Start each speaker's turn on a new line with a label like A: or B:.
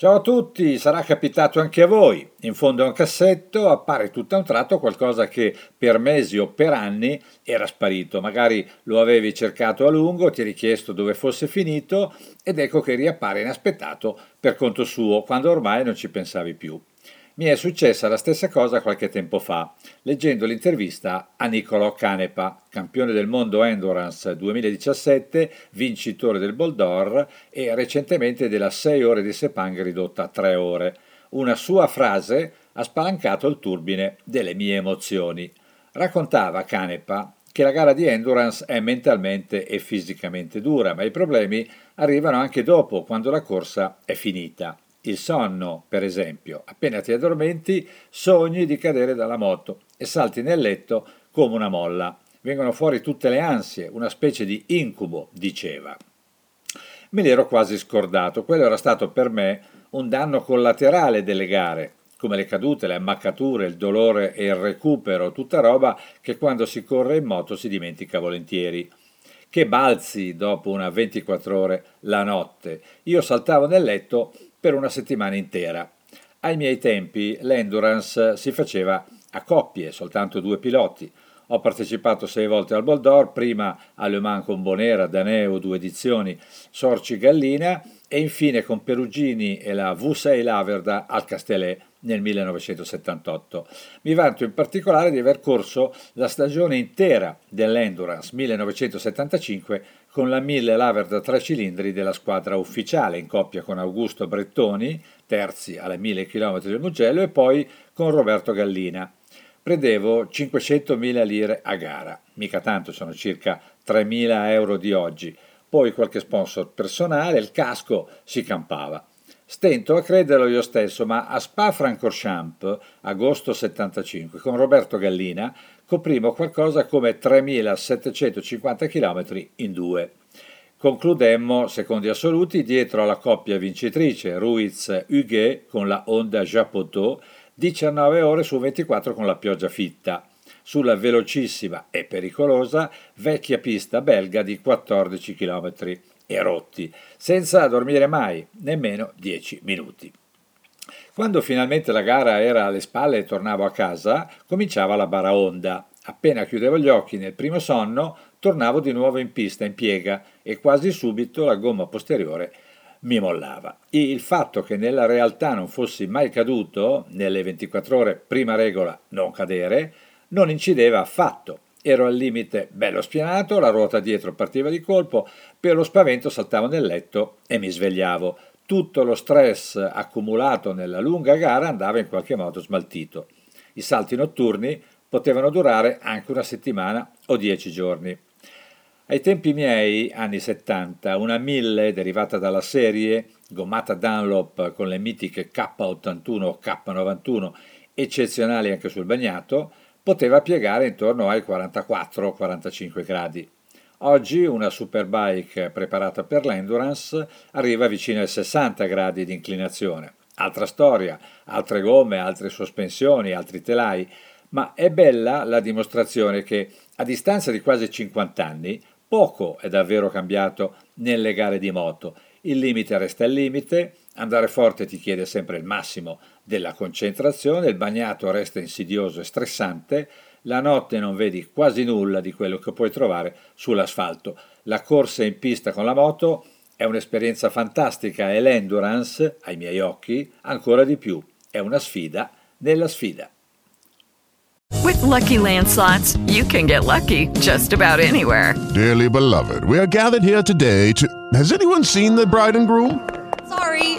A: Ciao a tutti, sarà capitato anche a voi. In fondo a un cassetto appare tutto a un tratto qualcosa che per mesi o per anni era sparito. Magari lo avevi cercato a lungo, ti eri chiesto dove fosse finito ed ecco che riappare inaspettato per conto suo, quando ormai non ci pensavi più. Mi è successa la stessa cosa qualche tempo fa, leggendo l'intervista a Niccolò Canepa, campione del mondo Endurance 2017, vincitore del Bol d'Or e recentemente della 6 ore di Sepang ridotta a 3 ore. Una sua frase ha spalancato il turbine delle mie emozioni. Raccontava Canepa che la gara di endurance è mentalmente e fisicamente dura, ma i problemi arrivano anche dopo, quando la corsa è finita. Il sonno, per esempio, appena ti addormenti, sogni di cadere dalla moto e salti nel letto come una molla. Vengono fuori tutte le ansie, una specie di incubo, diceva. Me l'ero quasi scordato, quello era stato per me un danno collaterale delle gare, come le cadute, le ammaccature, il dolore e il recupero, tutta roba che quando si corre in moto si dimentica volentieri che balzi dopo una 24 ore la notte. Io saltavo nel letto per una settimana intera. Ai miei tempi l'endurance si faceva a coppie, soltanto due piloti. Ho partecipato sei volte al Boldor, prima a Le Mans con Bonera, Daneo, due edizioni, Sorci Gallina e infine con Perugini e la V6 Laverda al Castellet nel 1978. Mi vanto in particolare di aver corso la stagione intera dell'Endurance 1975 con la 1000 Laver da tre cilindri della squadra ufficiale in coppia con Augusto Brettoni, terzi alle 1000 km del Mugello, e poi con Roberto Gallina. Prendevo 500.000 lire a gara, mica tanto, sono circa 3.000 euro di oggi. Poi qualche sponsor personale, il casco si campava. Stento a crederlo io stesso, ma a Spa-Francorchamps, agosto 75, con Roberto Gallina, coprimo qualcosa come 3.750 km in due. Concludemmo secondi assoluti dietro alla coppia vincitrice Ruiz-Huguet con la Honda Japoto, 19 ore su 24 con la pioggia fitta, sulla velocissima e pericolosa vecchia pista belga di 14 km e rotti, senza dormire mai, nemmeno 10 minuti. Quando finalmente la gara era alle spalle e tornavo a casa, cominciava la baraonda. Appena chiudevo gli occhi nel primo sonno, tornavo di nuovo in pista, in piega, e quasi subito la gomma posteriore mi mollava. Il fatto che nella realtà non fossi mai caduto, nelle 24 ore prima regola non cadere, non incideva affatto Ero al limite bello spianato, la ruota dietro partiva di colpo, per lo spavento saltavo nel letto e mi svegliavo. Tutto lo stress accumulato nella lunga gara andava in qualche modo smaltito. I salti notturni potevano durare anche una settimana o dieci giorni. Ai tempi miei, anni 70, una 1000 derivata dalla serie, gommata Dunlop con le mitiche K81 o K91, eccezionali anche sul bagnato, poteva piegare intorno ai 44-45 gradi. Oggi una superbike preparata per l'endurance arriva vicino ai 60 gradi di inclinazione. Altra storia, altre gomme, altre sospensioni, altri telai, ma è bella la dimostrazione che a distanza di quasi 50 anni poco è davvero cambiato nelle gare di moto. Il limite resta il limite, andare forte ti chiede sempre il massimo della concentrazione, il bagnato resta insidioso e stressante, la notte non vedi quasi nulla di quello che puoi trovare sull'asfalto. La corsa in pista con la moto è un'esperienza fantastica e l'endurance, ai miei occhi, ancora di più. È una sfida nella sfida.
B: With lucky landslots, you can get lucky just about anywhere.
C: Dearly beloved, we are gathered here today to. Has anyone seen the bride and groom?
D: Sorry,